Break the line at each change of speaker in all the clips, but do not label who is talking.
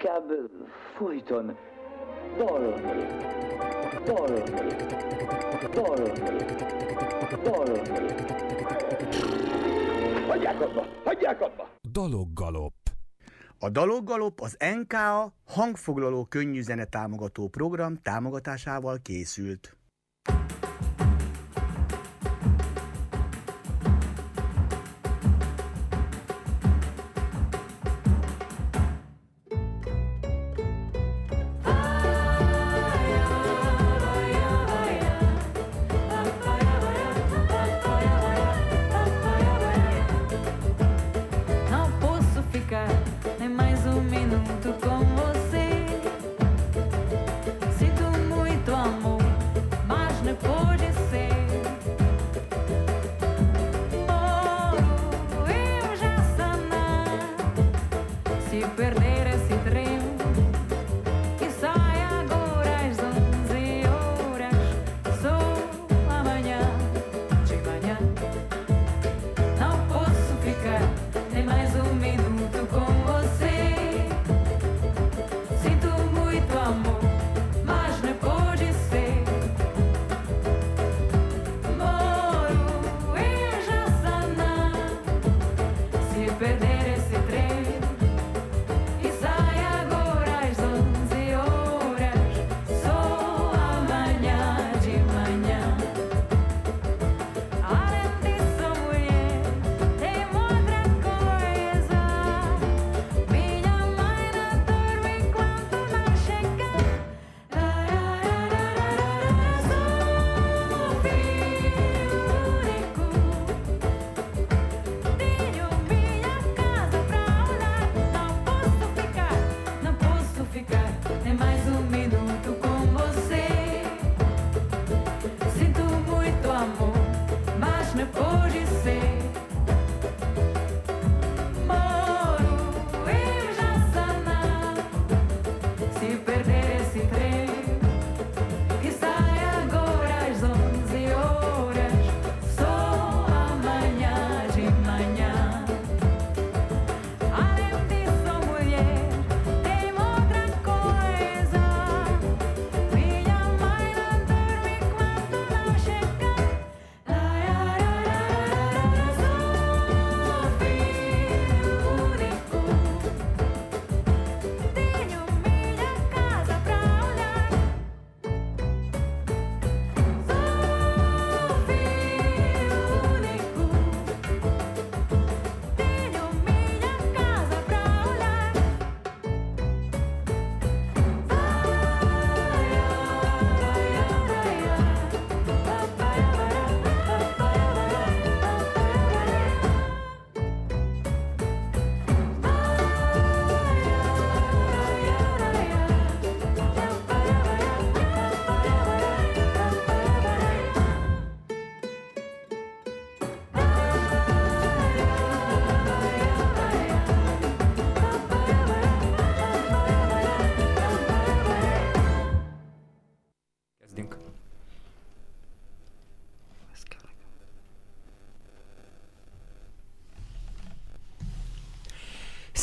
inkább folyton dalolni, dalolni, dalolni, dalolni.
Hagyják abba! Hagyják abba!
Daloggalop.
A Daloggalop az NKA hangfoglaló könnyűzene támogató program támogatásával készült.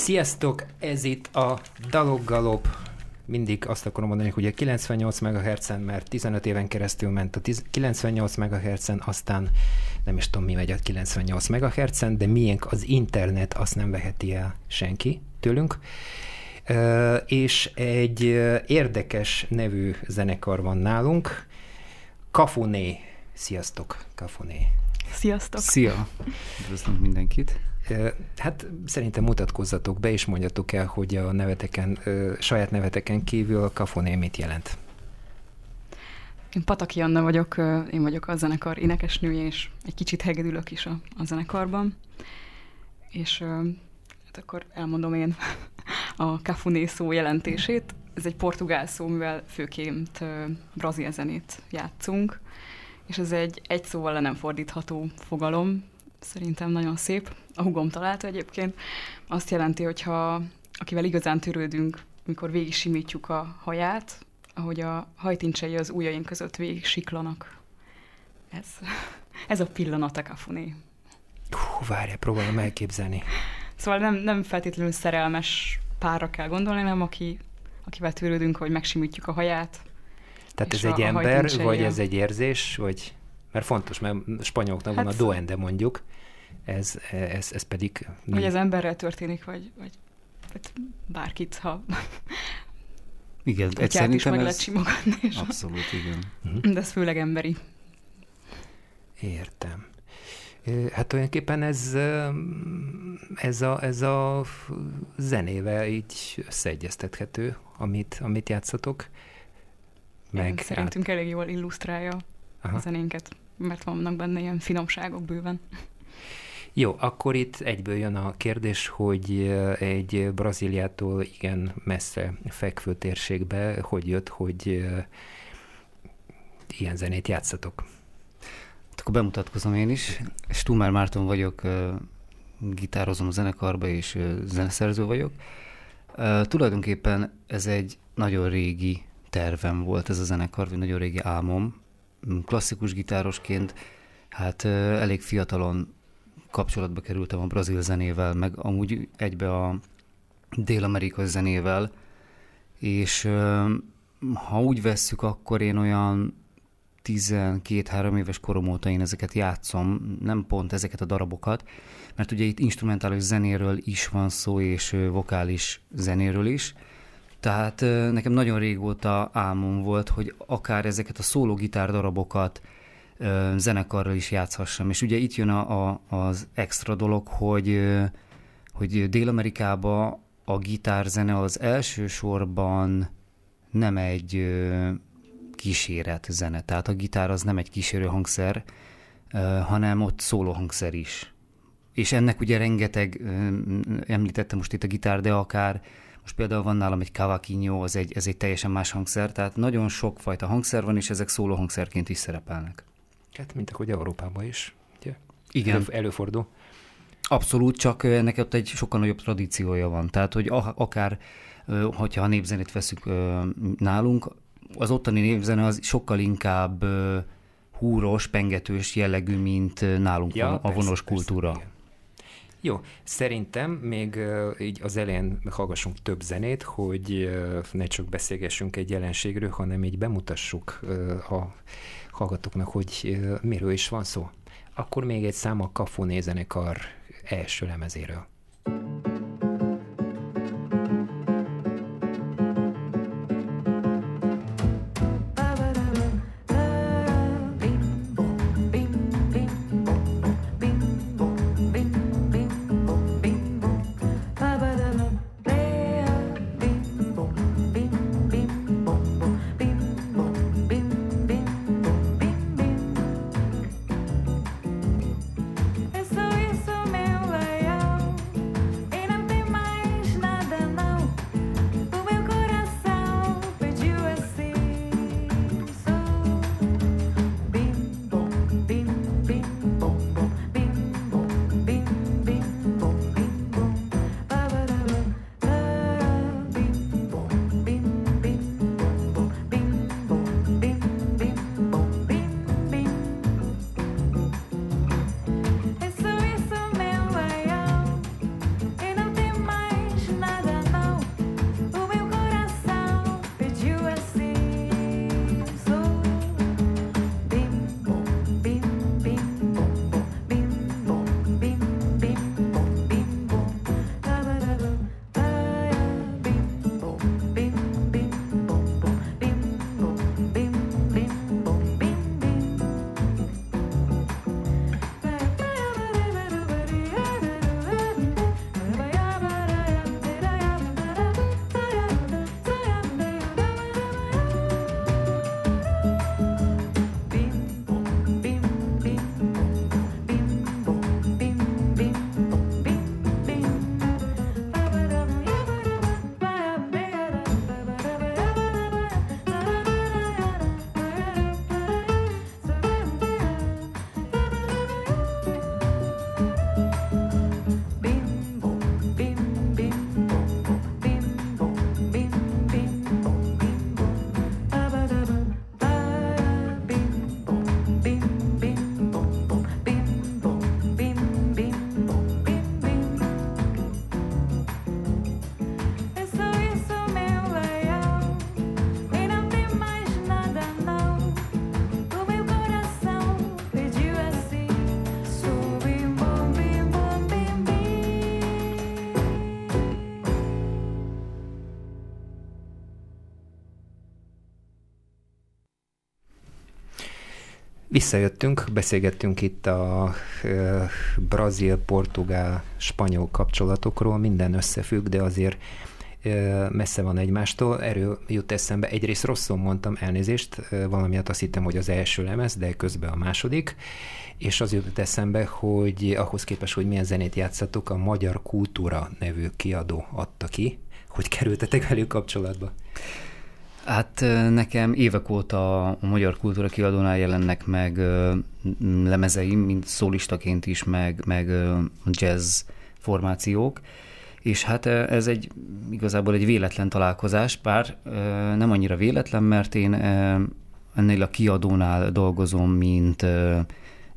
Sziasztok, ez itt a Daloggalop. Mindig azt akarom mondani, hogy a 98 MHz-en, mert 15 éven keresztül ment a 10 98 MHz-en, aztán nem is tudom, mi megy a 98 MHz-en, de miénk az internet, azt nem veheti el senki tőlünk. És egy érdekes nevű zenekar van nálunk, Kafuné. Sziasztok, Kafuné.
Sziasztok!
Szia! Üdvözlünk mindenkit!
Hát szerintem mutatkozzatok be, és mondjatok el, hogy a neveteken, saját neveteken kívül a Kafoné mit jelent.
Én Pataki Anna vagyok, én vagyok a zenekar énekesnője, és egy kicsit hegedülök is a, a zenekarban. És hát akkor elmondom én a cafuné szó jelentését. Ez egy portugál szó, mivel főként brazil zenét játszunk, és ez egy egy szóval le nem fordítható fogalom, szerintem nagyon szép. A hugom találta egyébként. Azt jelenti, hogyha akivel igazán törődünk, mikor végig simítjuk a haját, ahogy a hajtincsei az ujjaink között végig siklanak. Ez, ez a pillanat a kafuné.
Hú, várj, próbálom elképzelni.
Szóval nem, nem feltétlenül szerelmes
párra kell gondolni, hanem aki, akivel törődünk, hogy megsimítjuk a haját.
Tehát ez egy ember, vagy ez egy érzés, vagy... Mert fontos, mert spanyoloknak van a
Hát-
duende mondjuk, ez, ez, ez pedig...
Hogy ez emberrel történik, vagy, vagy, vagy bárkit, ha
Igen, egy
is meg lehet
ez
simogatni. És
abszolút, igen.
De ez főleg emberi.
Értem. Hát tulajdonképpen ez, ez a, ez a zenével így összeegyeztethető, amit, amit játszatok.
Meg
Meg
Szerintünk elég jól illusztrálja
Aha.
a zenénket, mert vannak benne ilyen finomságok bőven.
Jó, akkor itt egyből jön a kérdés, hogy ö, egy Brazíliától igen messze fekvő térségbe hogy jött, hogy ö, ilyen zenét játszatok.
Hát akkor bemutatkozom én is. Stummer Márton vagyok, ö, gitározom a zenekarba, és zeneszerző vagyok. Tulajdonképpen ez egy nagyon régi tervem volt ez a zenekar, vagy nagyon régi álmom. Klasszikus gitárosként, hát elég fiatalon kapcsolatba kerültem a brazil zenével, meg amúgy egybe a dél-amerikai zenével, és ha úgy vesszük, akkor én olyan 12-3 éves korom óta én ezeket játszom, nem pont ezeket a darabokat, mert ugye itt instrumentális zenéről is van szó, és vokális zenéről is. Tehát nekem nagyon régóta álmom volt, hogy akár ezeket a szóló gitár darabokat zenekarral is játszhassam. És ugye itt jön a, a, az extra dolog, hogy, hogy Dél-Amerikában a gitárzene az elsősorban nem egy kíséret zene. Tehát a gitár az nem egy kísérő hangszer, hanem ott szóló hangszer is. És ennek ugye rengeteg, említettem most itt a gitár, de akár most például van nálam egy cavaquinho, az egy, ez egy teljesen más hangszer, tehát nagyon sokfajta hangszer van, és ezek szóló hangszerként is szerepelnek.
Hát, mint ahogy Európában is. Ugye?
Igen.
Elő, előfordul.
Abszolút, csak ennek ott egy sokkal nagyobb tradíciója van. Tehát, hogy akár, hogyha a népzenét veszük nálunk, az ottani népzene az sokkal inkább húros, pengetős jellegű, mint nálunk ja, van a
persze,
vonos
persze,
kultúra.
igen. Jó, szerintem még így az elején hallgassunk több zenét, hogy ne csak beszélgessünk egy jelenségről, hanem így bemutassuk a hallgatóknak, hogy miről is van szó. Akkor még egy szám a Kafoné zenekar első lemezéről.
Isso, isso,
Visszajöttünk, beszélgettünk itt a ö, brazil, portugál, spanyol kapcsolatokról, minden összefügg, de azért ö, messze van egymástól. Erről jut eszembe, egyrészt rosszul mondtam elnézést, ö, valamiatt azt hittem, hogy az első lemez, de közben a második, és az jutott eszembe, hogy ahhoz képest, hogy milyen zenét játszatok, a Magyar Kultúra nevű kiadó adta ki, hogy kerültetek velük kapcsolatba.
Hát nekem évek óta a Magyar Kultúra kiadónál jelennek meg lemezeim, mint szólistaként is, meg, meg jazz formációk, és hát ez egy igazából egy véletlen találkozás, bár nem annyira véletlen, mert én ennél a kiadónál dolgozom, mint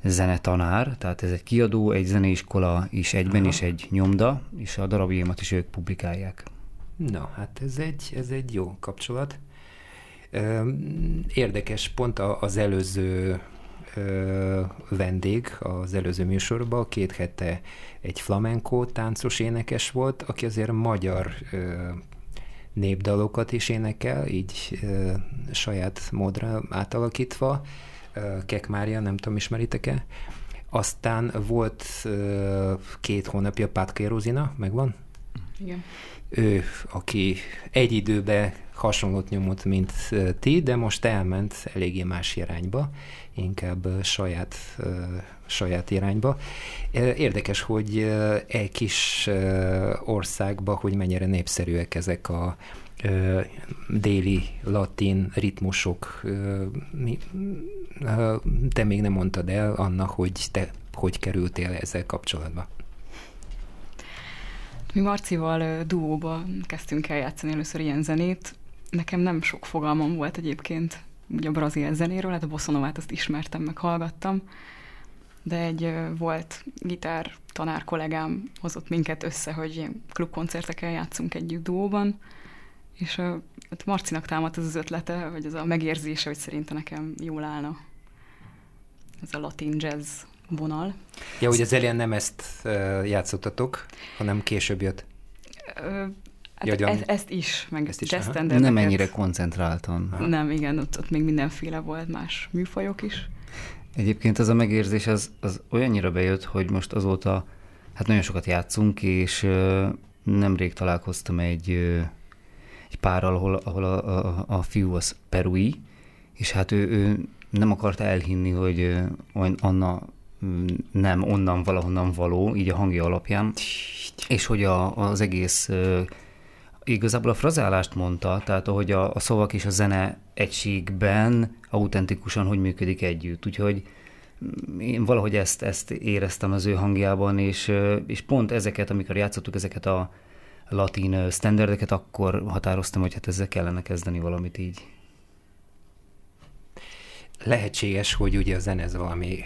zenetanár, tehát ez egy kiadó, egy zeneiskola is egyben,
Aha.
és egy nyomda, és a darabjaimat is ők publikálják.
Na, hát ez egy, ez egy jó kapcsolat. Érdekes, pont az előző vendég az előző műsorban, két hete egy flamenco táncos énekes volt, aki azért magyar népdalokat is énekel, így saját módra átalakítva. Kek Mária, nem tudom, ismeritek-e? Aztán volt két hónapja Pátka Rozina, megvan?
Igen.
ő, aki egy időben hasonlót nyomott, mint ti, de most elment eléggé más irányba, inkább saját, saját irányba. Érdekes, hogy egy kis országba, hogy mennyire népszerűek ezek a déli latin ritmusok. Te még nem mondtad el, Anna, hogy te hogy kerültél ezzel kapcsolatba.
Mi Marcival duóba kezdtünk el játszani először ilyen zenét. Nekem nem sok fogalmam volt egyébként ugye a brazil zenéről, hát a bossanovát azt ismertem, meg hallgattam, de egy volt gitár tanár kollégám hozott minket össze, hogy ilyen klubkoncerteken játszunk együtt duóban, és hát Marcinak támadt az az ötlete, vagy az a megérzése, hogy szerintem nekem jól állna ez a latin jazz vonal.
Ja, hogy az elején nem ezt játszottatok, hanem később jött.
Hát
gyan-
ezt is, meg
Ezt is.
Nem ennyire koncentráltan.
Nem, igen, ott, ott még mindenféle volt, más műfajok is.
Egyébként ez a megérzés az, az olyannyira bejött, hogy most azóta hát nagyon sokat játszunk, és nemrég találkoztam egy, egy párral, ahol, ahol a, a, a fiú az perui, és hát ő, ő nem akarta elhinni, hogy Anna nem onnan valahonnan való, így a hangja alapján, és hogy a, az egész igazából a frazálást mondta, tehát ahogy a, a szavak és a zene egységben autentikusan hogy működik együtt. Úgyhogy mm, én valahogy ezt, ezt éreztem az ő hangjában, és, és pont ezeket, amikor játszottuk ezeket a latin standardeket, akkor határoztam, hogy hát ezzel kellene kezdeni valamit így.
Lehetséges, hogy ugye a zene ez valami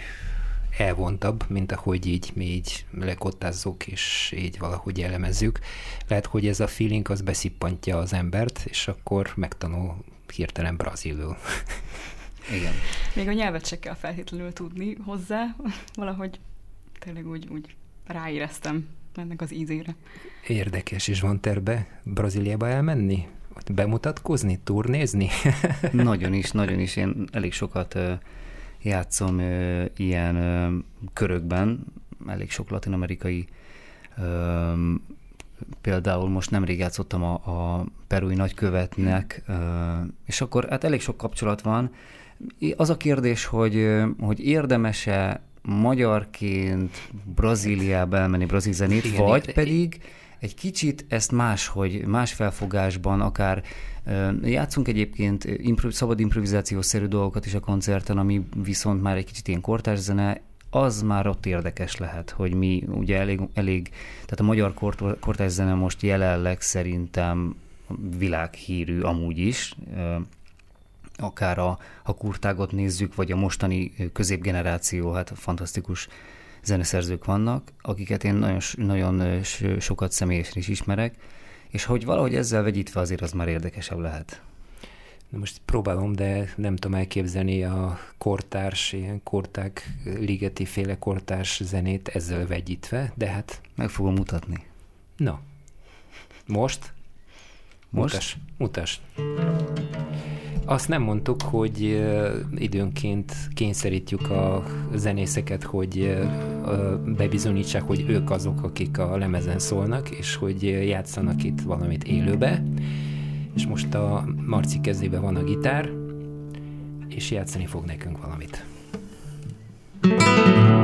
elvontabb, mint ahogy így mi így lekottázzuk, és így valahogy elemezzük. Lehet, hogy ez a feeling az beszippantja az embert, és akkor megtanul hirtelen brazilul.
Igen.
Még a nyelvet se kell feltétlenül tudni hozzá, valahogy tényleg úgy, úgy ráéreztem ennek az ízére.
Érdekes, és van terve Brazíliába elmenni? Bemutatkozni, turnézni?
Nagyon is, nagyon is. Én elég sokat játszom ö, ilyen ö, körökben, elég sok latinamerikai ö, például most nemrég játszottam a, a perui nagykövetnek, ö, és akkor hát elég sok kapcsolat van. Az a kérdés, hogy, hogy érdemese magyarként Brazíliába elmenni brazil zenét,
Igen,
vagy pedig egy kicsit ezt máshogy, más felfogásban, akár játszunk egyébként impro- szabad improvizációszerű dolgokat is a koncerten, ami viszont már egy kicsit ilyen kortárs zene, az már ott érdekes lehet, hogy mi ugye elég, elég tehát a magyar kort, kortárs zene most jelenleg szerintem világhírű amúgy is, akár a, a kurtágot nézzük, vagy a mostani középgeneráció, hát fantasztikus zeneszerzők vannak, akiket én nagyon, nagyon sokat személyesen is ismerek, és hogy valahogy ezzel vegyítve azért az már érdekesebb lehet.
Na most próbálom, de nem tudom elképzelni a kortárs, ilyen korták, ligeti féle kortárs zenét ezzel vegyítve, de hát
Meg fogom mutatni.
na. Most?
Most?
Mutas, mutas. Azt nem mondtuk, hogy időnként kényszerítjük a zenészeket, hogy bebizonyítsák, hogy ők azok, akik a lemezen szólnak, és hogy játszanak itt valamit élőbe. És most a Marci kezében van a gitár, és játszani fog nekünk valamit. Yeah!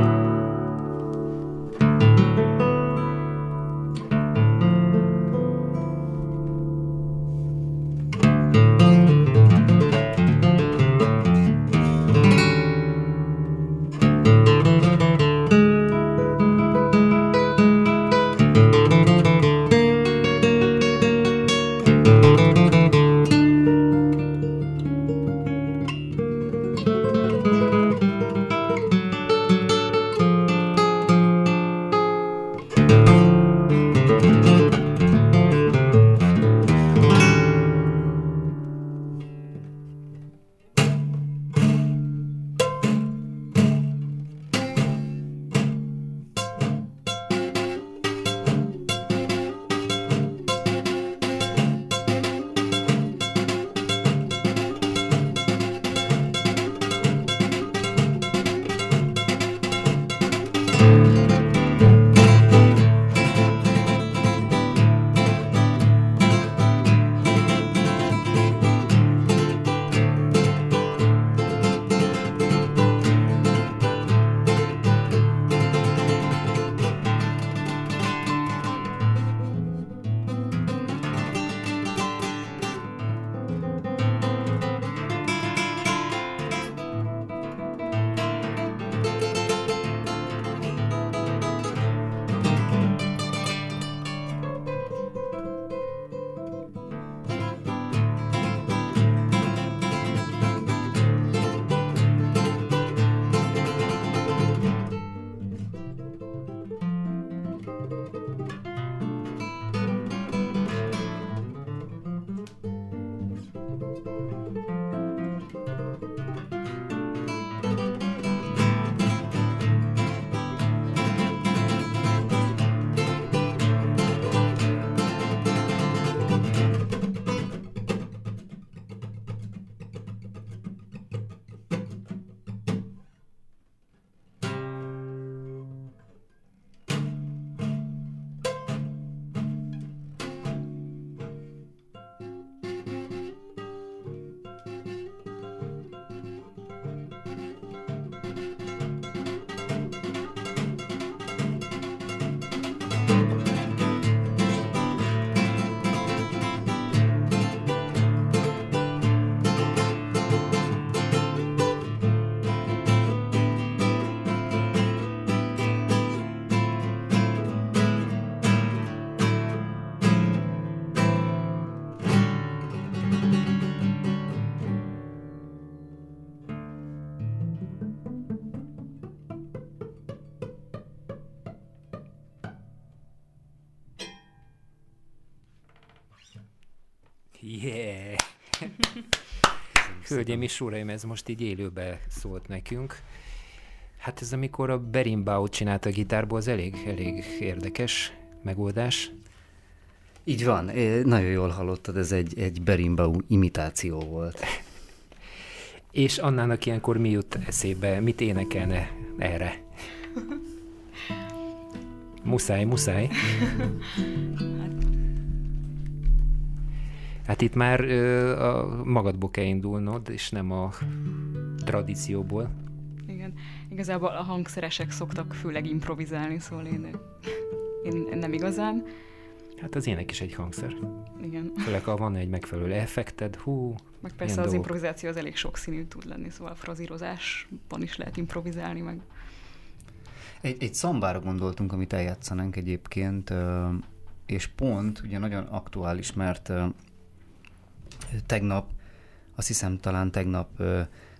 Hölgyeim és uraim, ez most így élőbe szólt nekünk. Hát ez amikor a Berimbau csinálta a gitárból, az elég, elég érdekes megoldás.
Így van, nagyon jól hallottad, ez egy, egy berimbau imitáció volt.
És Annának ilyenkor mi jut eszébe, mit énekelne erre? Muszáj, muszáj. Hát itt már ö, a magadból kell indulnod, és nem a tradícióból.
Igen. Igazából a hangszeresek szoktak főleg improvizálni, szóval én, én nem igazán.
Hát az ének is egy hangszer.
Igen.
Főleg, ha van egy megfelelő effekted, hú,
Meg persze az
dolgok.
improvizáció az elég sokszínű tud lenni, szóval frazírozásban is lehet improvizálni, meg
Egy, egy szambára gondoltunk, amit eljátszanánk egyébként, és pont, ugye nagyon aktuális, mert tegnap, azt hiszem talán tegnap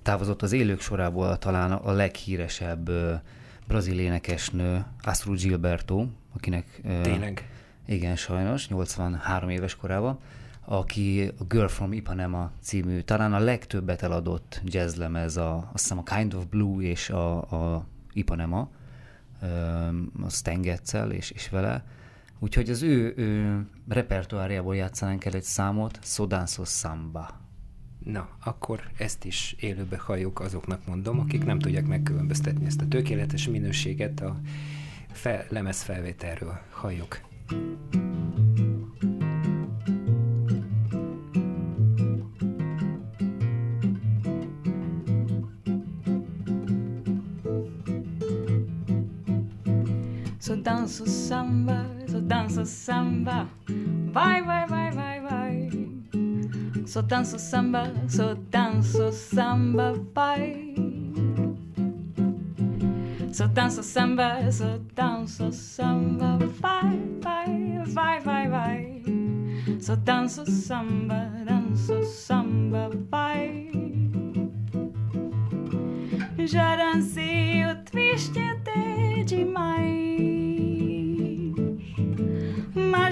távozott az élők sorából talán a leghíresebb brazil énekesnő, Astrid Gilberto, akinek...
tényleg.
Igen, sajnos, 83 éves korában, aki a Girl from Ipanema című, talán a legtöbbet eladott jazzlemez, a, azt hiszem a Kind of Blue és a, a Ipanema, a Stan Getzel és, és vele. Úgyhogy az ő, ő repertoárjából játszanánk el egy számot, Sodanso Samba.
Na, akkor ezt is élőbe halljuk, azoknak mondom, akik nem tudják megkülönböztetni ezt a tökéletes minőséget a fel, lemezfelvételről. Halljuk.
Så dansa samba, dansa samba. Vai, vai, vai, vai, vai. Så dansa samba, så dansa samba Vai. Så dansa samba, så dansa samba Vai, vai, vai, vai, vai. Så dansa samba, dansa samba Vai. Já dancei o twist até demais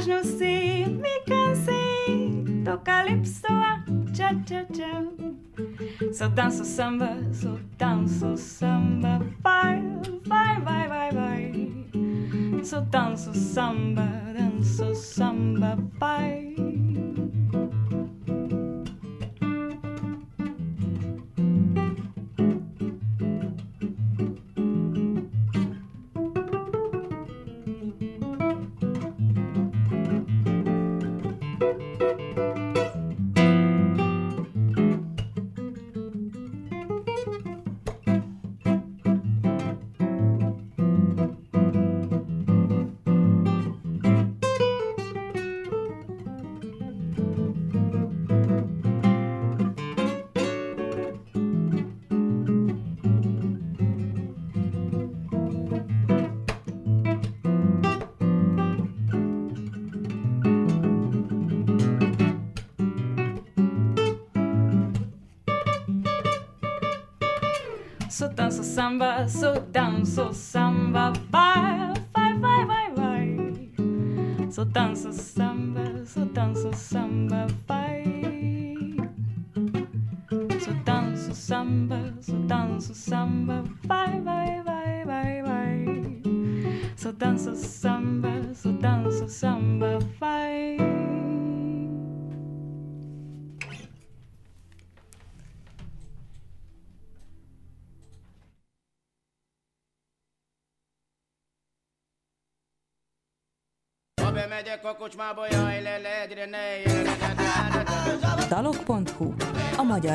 Mas não sei, me cansei. Do calypso a tchá tchá tchá Só danço samba, só danço samba. Vai, vai, vai, vai, vai. Só danço samba, samba, so down, so samba, bye, bye, bye, bye, bye. So down, so samba.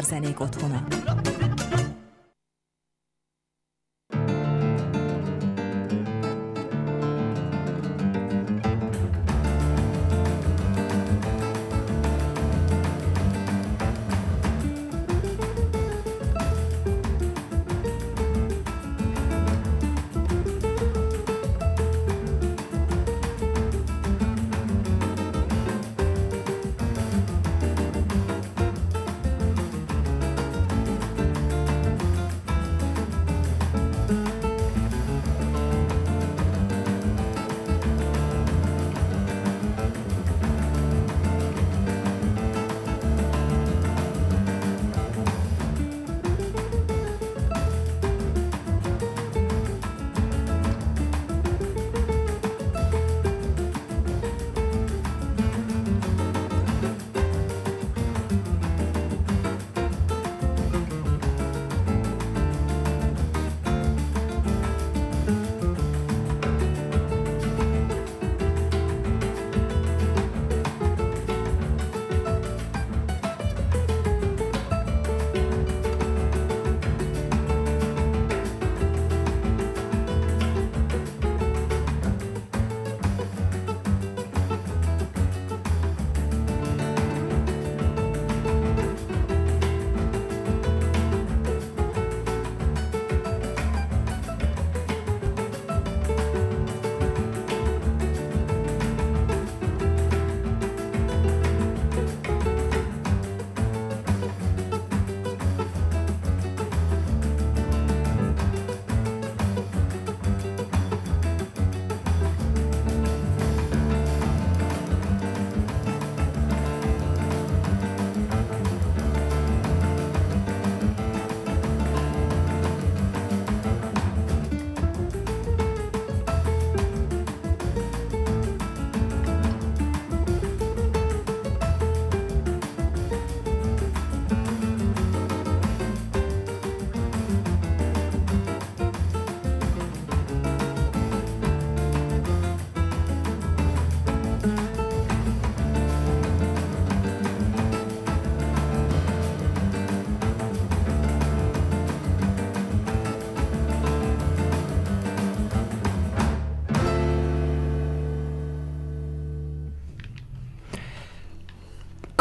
Magyar zenék otthona.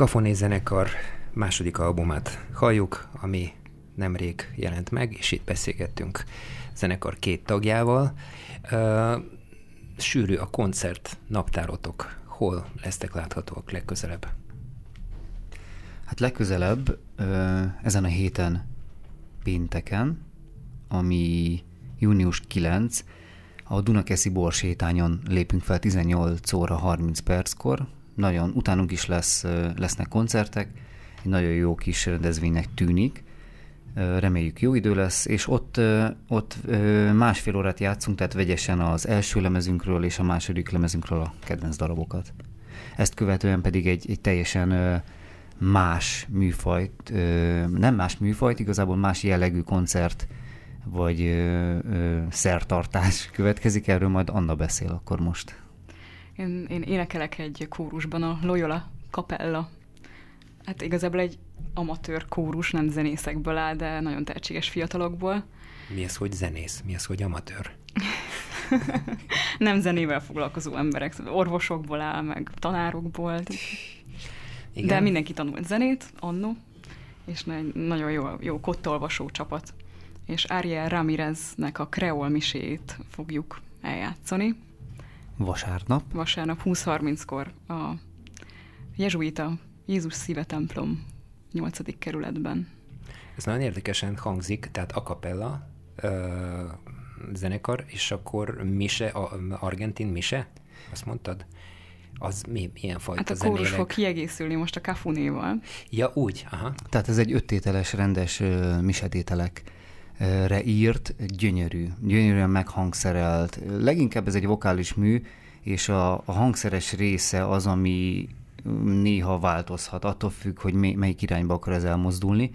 Kafoné zenekar második albumát halljuk, ami nemrég jelent meg, és itt beszélgettünk zenekar két tagjával. Uh, sűrű a koncert naptárotok. Hol lesztek láthatóak legközelebb?
Hát legközelebb ö, ezen a héten pénteken, ami június 9, a Dunakeszi borsétányon lépünk fel 18 óra 30 perckor. Nagyon, utánunk is lesz, lesznek koncertek, egy nagyon jó kis rendezvénynek tűnik. Reméljük jó idő lesz, és ott, ott másfél órát játszunk, tehát vegyesen az első lemezünkről és a második lemezünkről a kedvenc darabokat. Ezt követően pedig egy, egy teljesen más műfajt, nem más műfajt, igazából más jellegű koncert vagy szertartás következik, erről majd Anna beszél akkor most.
Én, én énekelek egy kórusban, a Loyola Capella. Hát igazából egy amatőr kórus, nem zenészekből áll, de nagyon tehetséges fiatalokból.
Mi az, hogy zenész? Mi az, hogy amatőr?
nem zenével foglalkozó emberek, szóval orvosokból áll, meg tanárokból.
Igen?
De mindenki tanult zenét, annó, és nagyon jó, jó kottolvasó csapat. És Ariel Ramireznek a Kreol misét fogjuk eljátszani.
Vasárnap.
Vasárnap 20.30-kor a Jezsuita Jézus Szíve templom 8. kerületben.
Ez nagyon érdekesen hangzik, tehát a cappella ö, zenekar, és akkor mise, a, argentin mise, azt mondtad? Az mi, milyen fajta
Hát a kórus
zenélek?
fog kiegészülni most a kafunéval.
Ja, úgy, aha.
Tehát ez egy öttételes, rendes uh, misedételekre írt, gyönyörű, gyönyörűen meghangszerelt. Leginkább ez egy vokális mű, és a, a hangszeres része az, ami néha változhat, attól függ, hogy mely, melyik irányba akar ez elmozdulni,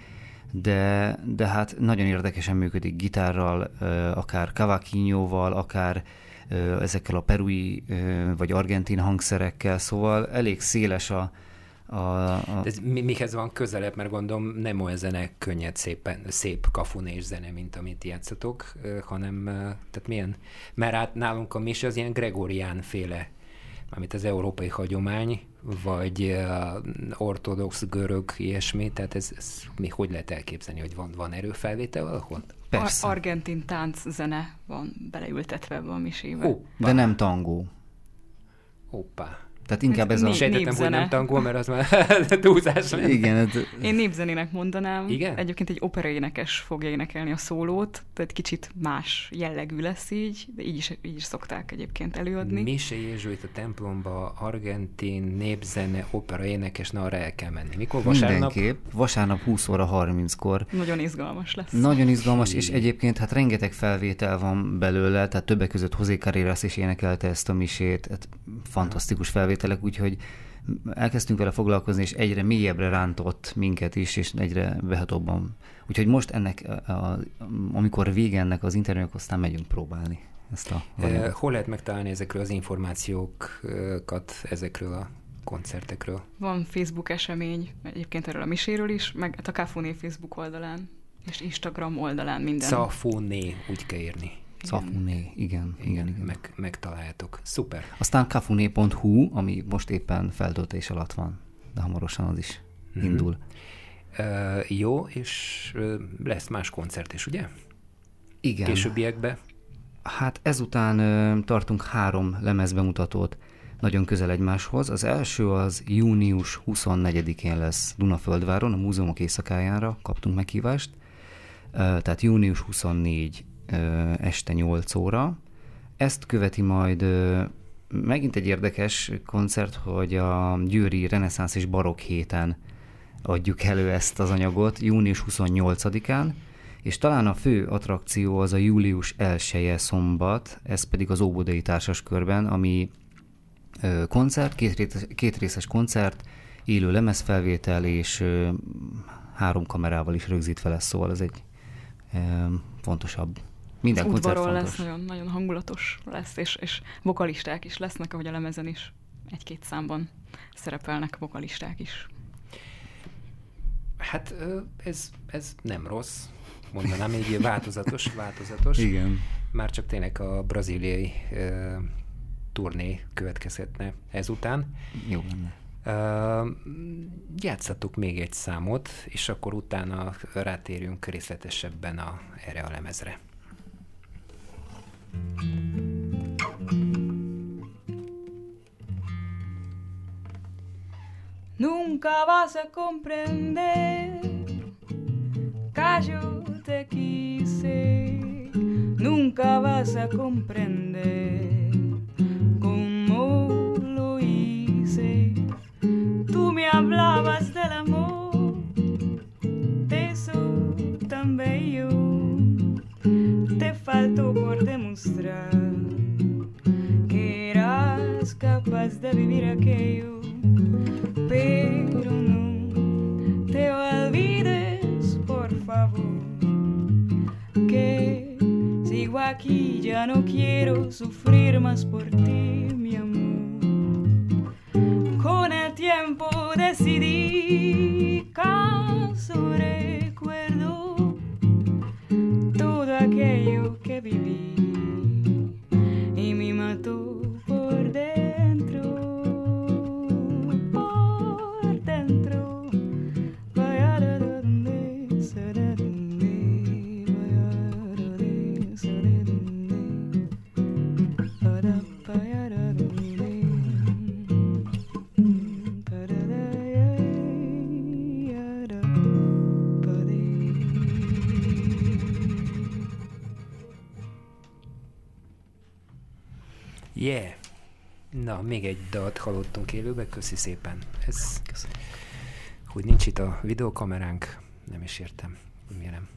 de, de hát nagyon érdekesen működik gitárral, ö, akár cavaquinhoval, akár ö, ezekkel a perui vagy argentin hangszerekkel, szóval elég széles a, a, a
De ez mi, mihez van közelebb, mert gondolom nem olyan zene könnyed, szépen, szép kafunés zene, mint amit játszatok, hanem, tehát milyen, mert hát nálunk a mise az ilyen gregorián féle, amit az európai hagyomány, vagy ortodox görög ilyesmi, tehát ez, ez mi hogy lehet elképzelni, hogy van, van erőfelvétel valahol?
persze.
Ar- argentin tánc zene van beleültetve ebbe a misébe.
De nem tangó.
hoppá.
Tehát inkább ez a...
Sejtettem, hogy nem tangol, mert az már túlzás lenne.
Igen, hát
Én népzenének mondanám.
Igen?
Egyébként egy operaénekes fogja énekelni a szólót, tehát kicsit más jellegű lesz így, de így is, így is szokták egyébként előadni.
Mise Jézsuit a templomba, argentin, népzene, opera énekes, na arra el kell menni. Mikor? Vasárnap?
mindenképp. Vasárnap 20 óra 30-kor.
Nagyon izgalmas lesz.
Nagyon izgalmas, és egyébként hát rengeteg felvétel van belőle, tehát többek között José Carreras is énekelte ezt a misét, hát fantasztikus felvételek, úgyhogy elkezdtünk vele foglalkozni, és egyre mélyebbre rántott minket is, és egyre behatóbban. Úgyhogy most ennek, a, a, amikor vége ennek az interjúnak, aztán megyünk próbálni ezt a
Eh,
anyagot.
Hol lehet megtalálni ezekről az információkat, ezekről a koncertekről?
Van Facebook esemény, egyébként erről a miséről is, meg hát a Cafuné Facebook oldalán, és Instagram oldalán minden.
Szafóné, úgy kell írni.
Cafuné, igen, igen, igen.
Meg, megtaláljátok. Szuper.
Aztán cafuné.hu, ami most éppen feltöltés alatt van, de hamarosan az is
Mhm.
indul.
Uh, jó, és uh, lesz más koncert is, ugye?
Igen.
Későbbiekben.
Hát ezután ö, tartunk három lemezbemutatót nagyon közel egymáshoz. Az első az június 24-én lesz Dunaföldváron, a múzeumok éjszakájára kaptunk meghívást. Ö, tehát június 24 ö, este 8 óra. Ezt követi majd megint egy érdekes koncert, hogy a Győri Reneszánsz és Barokk héten adjuk elő ezt az anyagot, június 28-án, és talán a fő attrakció az a július 1 szombat, ez pedig az Óbudai Társaskörben, ami koncert, két, részes koncert, élő lemezfelvétel és három kamerával is rögzítve lesz, szóval ez egy fontosabb. Minden
Az
koncert fontos.
lesz, nagyon, nagyon hangulatos lesz, és, és vokalisták is lesznek, ahogy a lemezen is egy-két számban szerepelnek vokalisták is.
Hát ez, ez nem rossz. Mondanám, így változatos, változatos.
Igen.
Már csak tényleg a braziliai ö, turné következhetne ezután.
Jó lenne.
Ö, Játszhatok még egy számot, és akkor utána rátérünk részletesebben a, erre a lemezre.
Nunca vas a comprender yo te quise. Nunca vas a comprender cómo lo hice. Tú me hablabas del amor, de eso tan bello. Te faltó por demostrar que eras capaz de vivir aquello pero no te olvides, por favor, que sigo aquí, ya no quiero sufrir más por ti, mi amor. Con el tiempo decidí, caso
vivir. Még egy dalt hallottunk élőbe, köszi szépen. Ez, hogy nincs itt a videokameránk, nem is értem, miért nem.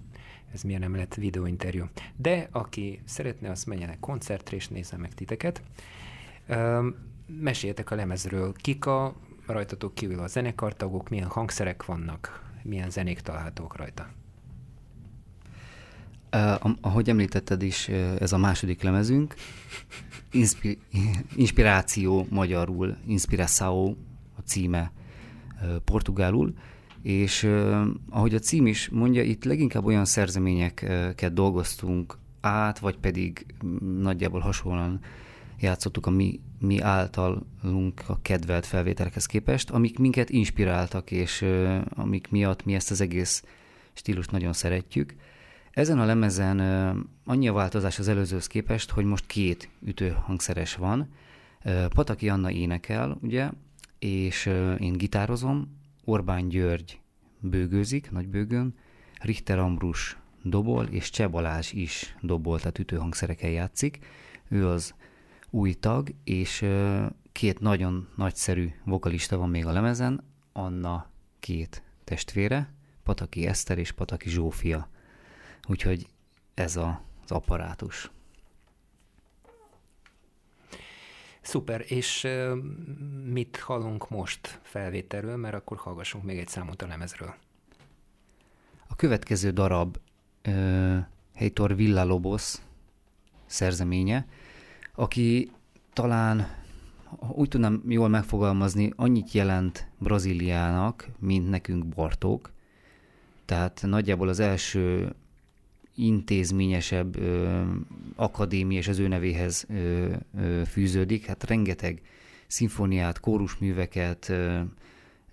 Ez miért nem lett videóinterjú. De aki szeretne, az menjen el koncertre, és nézze meg titeket. Üm, meséljetek a lemezről. Kik a rajtatok kívül a zenekartagok, milyen hangszerek vannak, milyen zenék találhatók rajta.
Uh, ahogy említetted is, ö, ez a második lemezünk. Inspi- inspiráció magyarul, Inspiração a címe ö, portugálul, és ahogy a cím is mondja, itt leginkább olyan szerzeményeket dolgoztunk át, vagy pedig nagyjából hasonlóan játszottuk a mi, mi általunk a kedvelt felvételekhez képest, amik minket inspiráltak, és amik miatt mi ezt az egész stílust nagyon szeretjük. Ezen a lemezen annyi a változás az előzőhöz képest, hogy most két ütőhangszeres van. Pataki Anna énekel, ugye, és én gitározom, Orbán György bőgőzik, nagy bőgőn, Richter Ambrus dobol, és Cseh Balázs is dobol, tehát ütőhangszerekkel játszik. Ő az új tag, és két nagyon nagyszerű vokalista van még a lemezen, Anna két testvére, Pataki Eszter és Pataki Zsófia. Úgyhogy ez a, az apparátus.
Szuper, és mit hallunk most felvételről, mert akkor hallgassunk még egy számot a lemezről.
A következő darab uh, Heitor Villalobos szerzeménye, aki talán, úgy tudnám jól megfogalmazni, annyit jelent Brazíliának, mint nekünk Bartók. Tehát nagyjából az első intézményesebb ö, akadémia és az ő nevéhez ö, ö, fűződik. Hát rengeteg szimfóniát, kórusműveket ö,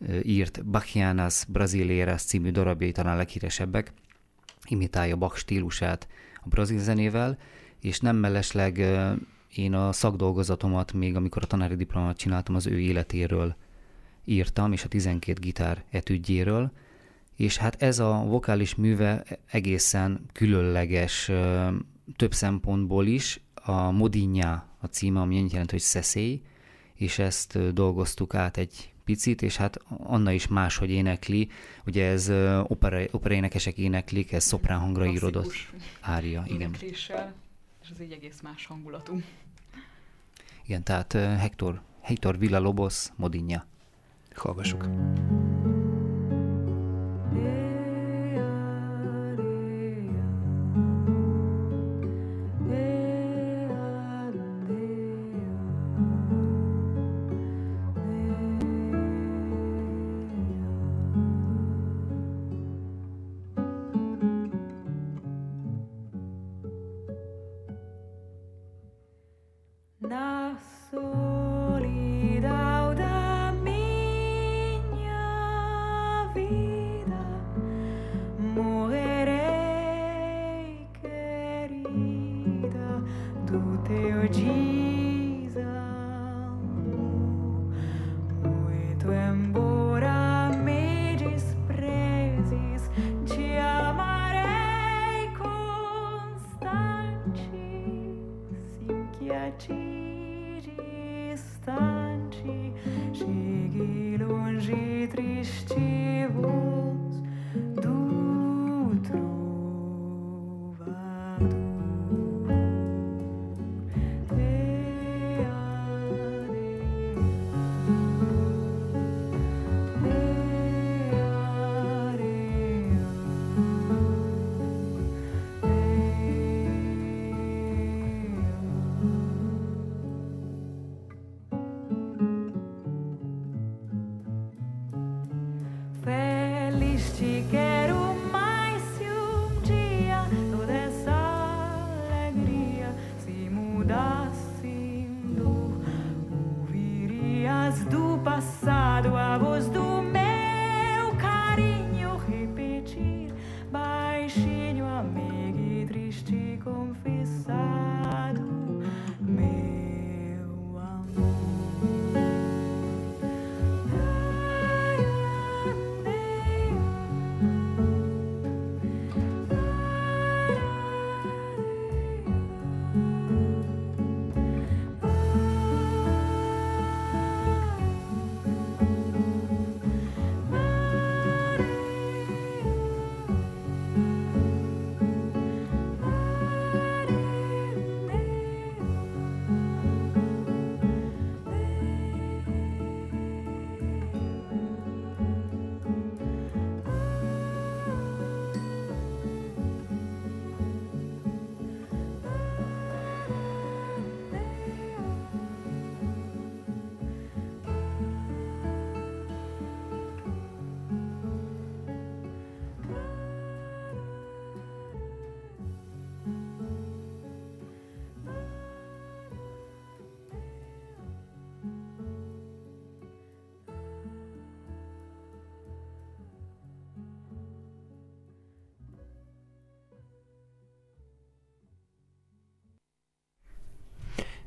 ö, írt Bachianas Brasileiras című darabjai talán leghíresebbek. Imitálja Bach stílusát a brazil zenével, és nem mellesleg ö, én a szakdolgozatomat, még amikor a tanári diplomát csináltam, az ő életéről írtam, és a 12 gitár etüdjéről, és hát ez a vokális műve egészen különleges több szempontból is. A Modinja a címe, ami annyit jelent, hogy szeszély, és ezt dolgoztuk át egy picit, és hát Anna is máshogy énekli. Ugye ez opera, operaénekesek éneklik, ez szoprán hangra írodott ária. Igen.
És az így egész más hangulatú.
igen, tehát Hector, Hector Villalobos Modinja.
Hallgassuk.
Na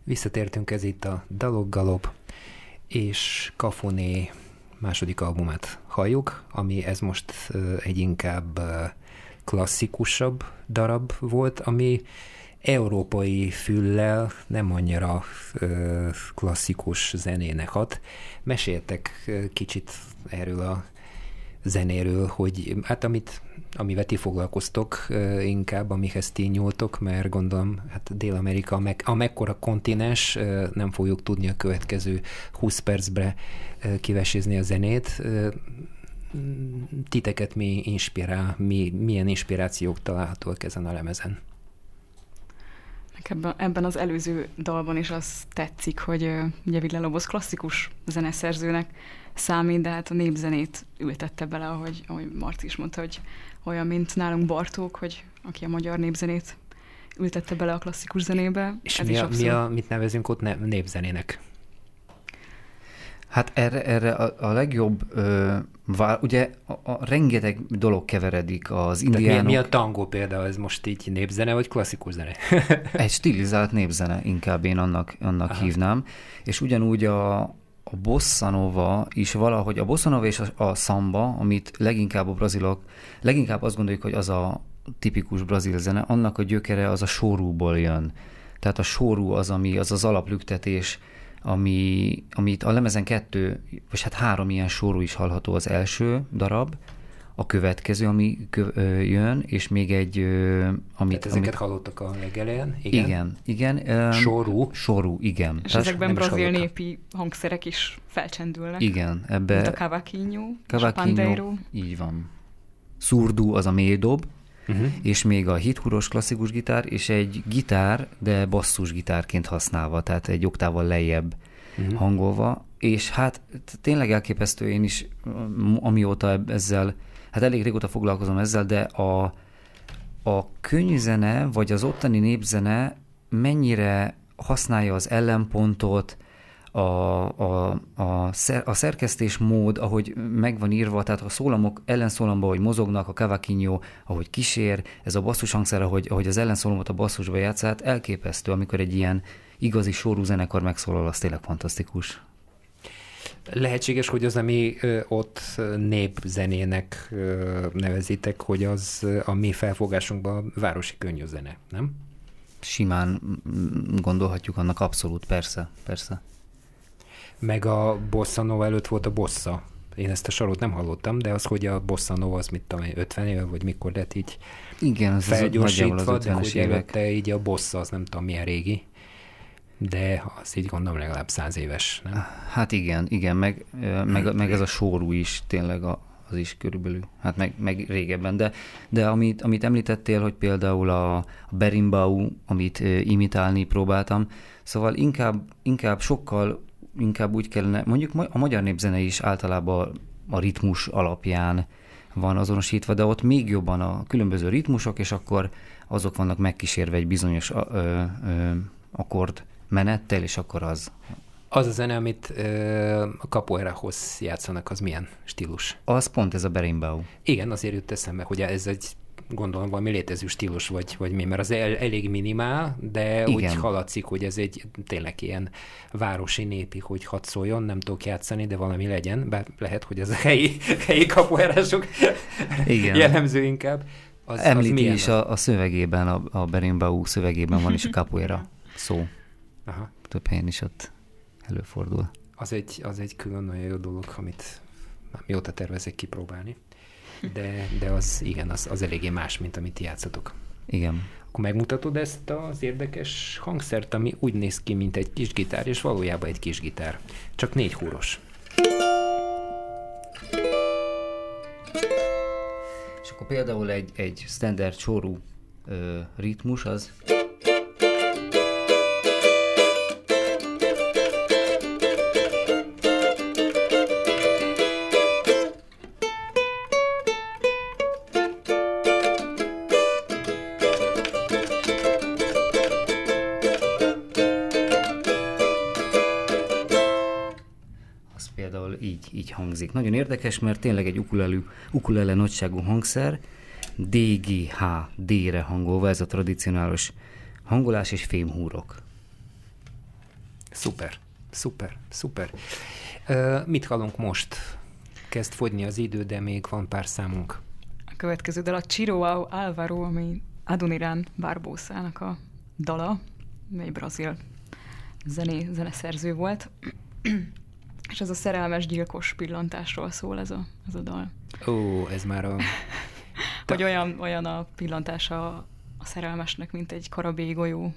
Visszatértünk, ez itt a Dalok Galop, és Kafoné második albumát halljuk, ami ez most egy inkább klasszikusabb darab volt, ami európai füllel nem annyira klasszikus zenének hat. Meséltek kicsit erről a zenéről, hogy hát amit, amivel ti foglalkoztok inkább, amihez ti nyúltok, mert gondolom, hát Dél-Amerika, meg, amekkora kontinens, nem fogjuk tudni a következő 20 percbre kivesézni a zenét. Titeket mi inspirál, mi, milyen inspirációk találhatóak ezen a lemezen?
Ebben, ebben az előző dalban is az tetszik, hogy ugye Ville Lobosz klasszikus zeneszerzőnek számít, de hát a népzenét ültette bele, ahogy, ahogy Marci is mondta, hogy olyan, mint nálunk Bartók, hogy aki a magyar népzenét ültette bele a klasszikus zenébe.
És
Ez
mi a,
abszolút-
mi a, mit nevezünk ott ne, népzenének?
Hát erre, erre a, a legjobb, ö, vá, ugye a, a rengeteg dolog keveredik az
Tehát mi,
indiánok.
mi a tangó például? Ez most így népzene, vagy klasszikus zene?
Egy stilizált népzene, inkább én annak, annak
Aha.
hívnám. És ugyanúgy a, a bossa nova is valahogy, a bossa nova és a, a samba, amit leginkább a brazilok, leginkább azt gondoljuk, hogy az a tipikus brazil zene, annak a gyökere az a sorúból jön. Tehát a sorú az, ami az az alaplüktetés, ami, amit a lemezen kettő, vagy hát három ilyen sorú is hallható az első darab, a következő, ami kö, ö, jön, és még egy, ö, amit...
Tehát ezeket
amit,
hallottak a legelején? Igen.
igen, igen. öm,
Sorú?
Sorú, igen.
És
Tehát-
ezekben brazil népi hangszerek is felcsendülnek.
Igen, ebbe...
Mint a cavaquinho,
Cavaquinho,
pandeiro.
így van. Szurdú az a mély dob,
Uh-huh.
és még a hithuros klasszikus gitár, és egy gitár, de basszus gitárként használva, tehát egy oktával lejjebb uh-huh. hangolva, és hát tényleg elképesztő, én is amióta ezzel, hát elég régóta foglalkozom ezzel, de a, a könyvzene, vagy az ottani népzene mennyire használja az ellenpontot, a, a, a, szer, a szerkesztés mód, ahogy meg van írva, tehát a szólamok ellenszólamba, ahogy mozognak, a cavaquinho, ahogy kísér, ez a basszus hangszer, ahogy, ahogy az ellenszólamot a basszusba játsz, hát elképesztő, amikor egy ilyen, igazi sorú zenekar megszólal, az tényleg fantasztikus.
Lehetséges, hogy az, ami ott népzenének nevezitek, hogy az a mi felfogásunkban városi könnyű zene, nem?
Simán mm, gondolhatjuk annak abszolút, persze, persze.
Meg a Bossa Nova előtt volt a Bossa. Én ezt a sorot nem hallottam, de az, hogy a Bossa Nova az mit tudom, én, 50 éve, vagy mikor lett így
Igen, az,
felgyorsítva,
az
de
50-es
hogy
évek.
előtte így a Bossa, az nem tudom milyen régi, de az így gondolom legalább száz éves, nem?
Hát igen, igen, meg, meg, meg ez a sórú is tényleg a, az is körülbelül, hát meg, meg régebben, de, de amit, amit említettél, hogy például a, a berimbau, amit imitálni próbáltam, szóval inkább, inkább sokkal inkább úgy kellene, mondjuk a magyar népzene is általában a ritmus alapján van azonosítva, de ott még jobban a különböző ritmusok, és akkor azok vannak megkísérve egy bizonyos ö, ö, akkord menettel, és akkor az,
Az a zene, amit ö, a capoeirahoz játszanak, az milyen stílus?
az pont ez a berimbau.
Igen, azért jut eszembe, hogy ez egy gondolom valami létező stílus, vagy, vagy mi, mert az el, elég minimál, de
Igen.
úgy haladszik, hogy ez egy tényleg ilyen városi népi, hogy hadd szóljon, nem tudok játszani, de valami legyen, bár lehet, hogy ez a helyi, helyi kapuerások
Igen.
jellemző inkább. Az, az
Említi
milyen
is
az?
a, a szövegében, a, a berimbau szövegében van is a capoeira szó.
Aha.
Több helyen is ott előfordul.
Az egy, az egy külön nagyon jó dolog, amit már mióta tervezek kipróbálni. De, de az igen, az, az eléggé más, mint amit ti játszotok.
Igen.
Akkor megmutatod ezt az érdekes hangszert, ami úgy néz ki, mint egy kis gitár, és valójában egy kis gitár. Csak négy húros.
És akkor például egy, egy standard sorú ö, ritmus az az hangzik. Nagyon érdekes, mert tényleg egy ukulelű, ukulele nagyságú hangszer, DGH, D-re hangolva, ez a tradicionális hangolás és fémhúrok.
Szuper, szuper, szuper. Ö, mit hallunk most? Kezd fogyni az idő, de még van pár számunk.
A következő dal a Chiroao Álvaro, ami Adoniran Barbosának a dala, mely brazil zené, zeneszerző volt. És ez a szerelmes gyilkos pillantásról szól ez a, ez a dal.
Ó, ez már a...
Hogy olyan, olyan a pillantása a szerelmesnek, mint egy karabély golyó,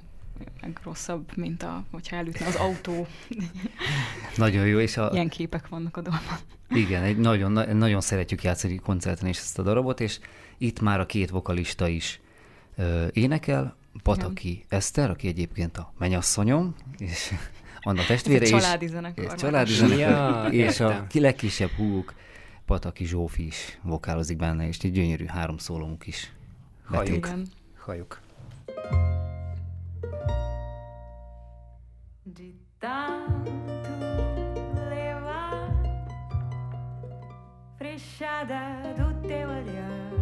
meg rosszabb, mint a, hogyha elütne az autó.
Nagyon jó, és a,
Ilyen képek vannak a dalban.
igen, egy nagyon, na- nagyon szeretjük játszani koncerten is ezt a darabot, és itt már a két vokalista is ö, énekel, Pataki igen. Eszter, aki egyébként a mennyasszonyom, és Anna testvére is.
egy családi zenekar
családi
Ja,
zenekar. és a legkisebb húguk, Pataki Zsófi is vokálozik benne, és egy gyönyörű három szólomuk is.
De tanto levar frechada do teu olhar.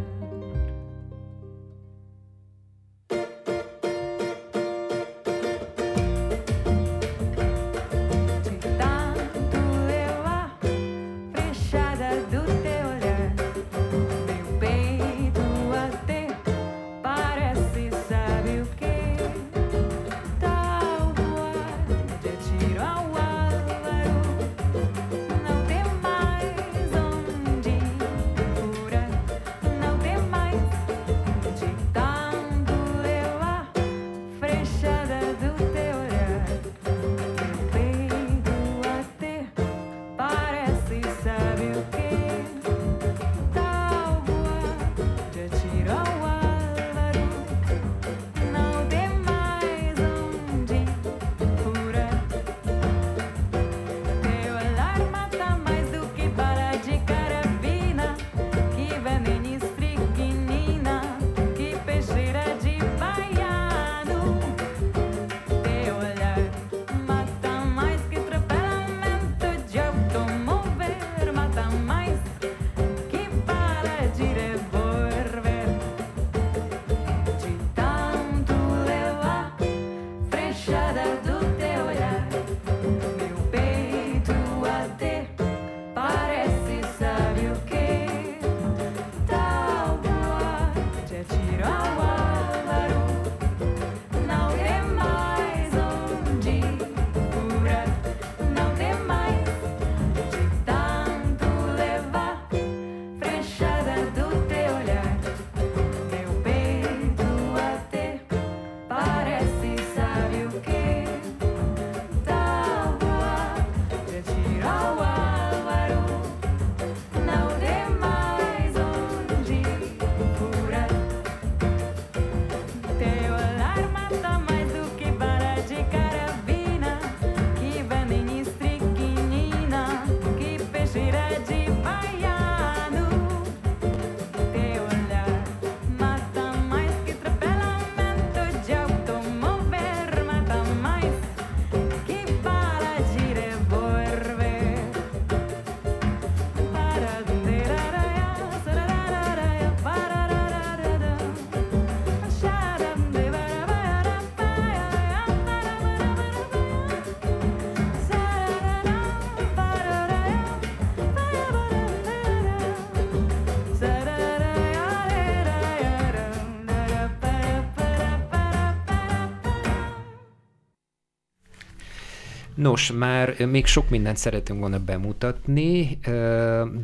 Nos, már még sok mindent szeretünk volna bemutatni,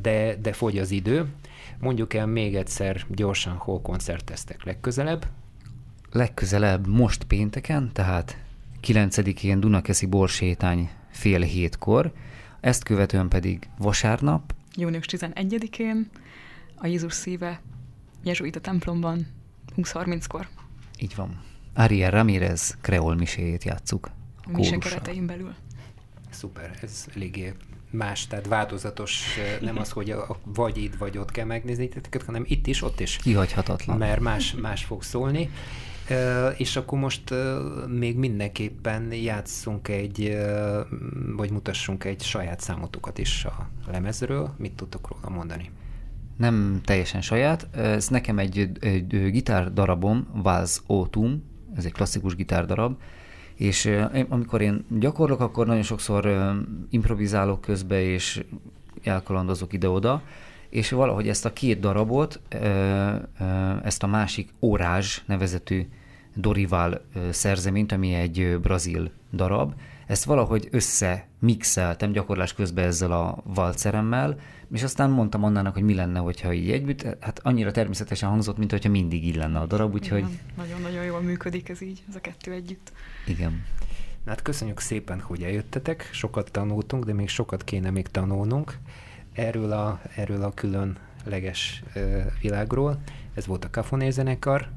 de, de fogy az idő. Mondjuk el még egyszer gyorsan, hol koncerteztek legközelebb.
Legközelebb most pénteken, tehát 9-én Dunakeszi borsétány fél hétkor, ezt követően pedig vasárnap,
Június 11-én a Jézus szíve jezsuita templomban 20-30-kor.
így van, Ariel Ramirez kreol miséjét játsszuk.
A mise keretein belül.
Szuper, ez eléggé más, tehát változatos, nem az, hogy a, a, vagy itt, vagy ott kell megnézni titeket, hanem itt is, ott is.
Kihagyhatatlan.
Mert más, más fog szólni. És akkor most ö, még mindenképpen játszunk egy, vagy mutassunk egy saját számotokat is a lemezről. Mit tudtok róla mondani?
nem teljesen saját. Ez nekem egy, egy gitár darabom, Vals Autumn, ez egy klasszikus gitárdarab, és amikor én gyakorlok, akkor nagyon sokszor improvizálok közbe, és elkalandozok ide-oda, és valahogy ezt a két darabot, ezt a másik Orázs nevezetű Dorival szerzeményt, ami egy brazil darab, ezt valahogy összemixeltem gyakorlás közben ezzel a valceremmel, és aztán mondtam Annának, hogy mi lenne, hogyha így együtt, hát annyira természetesen hangzott, mint hogyha mindig így lenne a darab, úgyhogy
Nagyon-nagyon jól működik ez így, ez a kettő együtt.
igen.
Na Hát köszönjük szépen, hogy eljöttetek, sokat tanultunk, de még sokat kéne még tanulnunk erről a, erről a különleges ö, világról. Ez volt a Kafoné zenekar.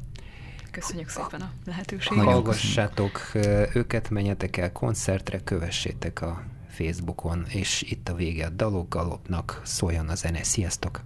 Köszönjük szépen a lehetőséget.
Hallgassátok őket, menjetek el koncertre, kövessétek a Facebookon, és itt a vége a dalok galopnak, szóljon a zene, sziasztok!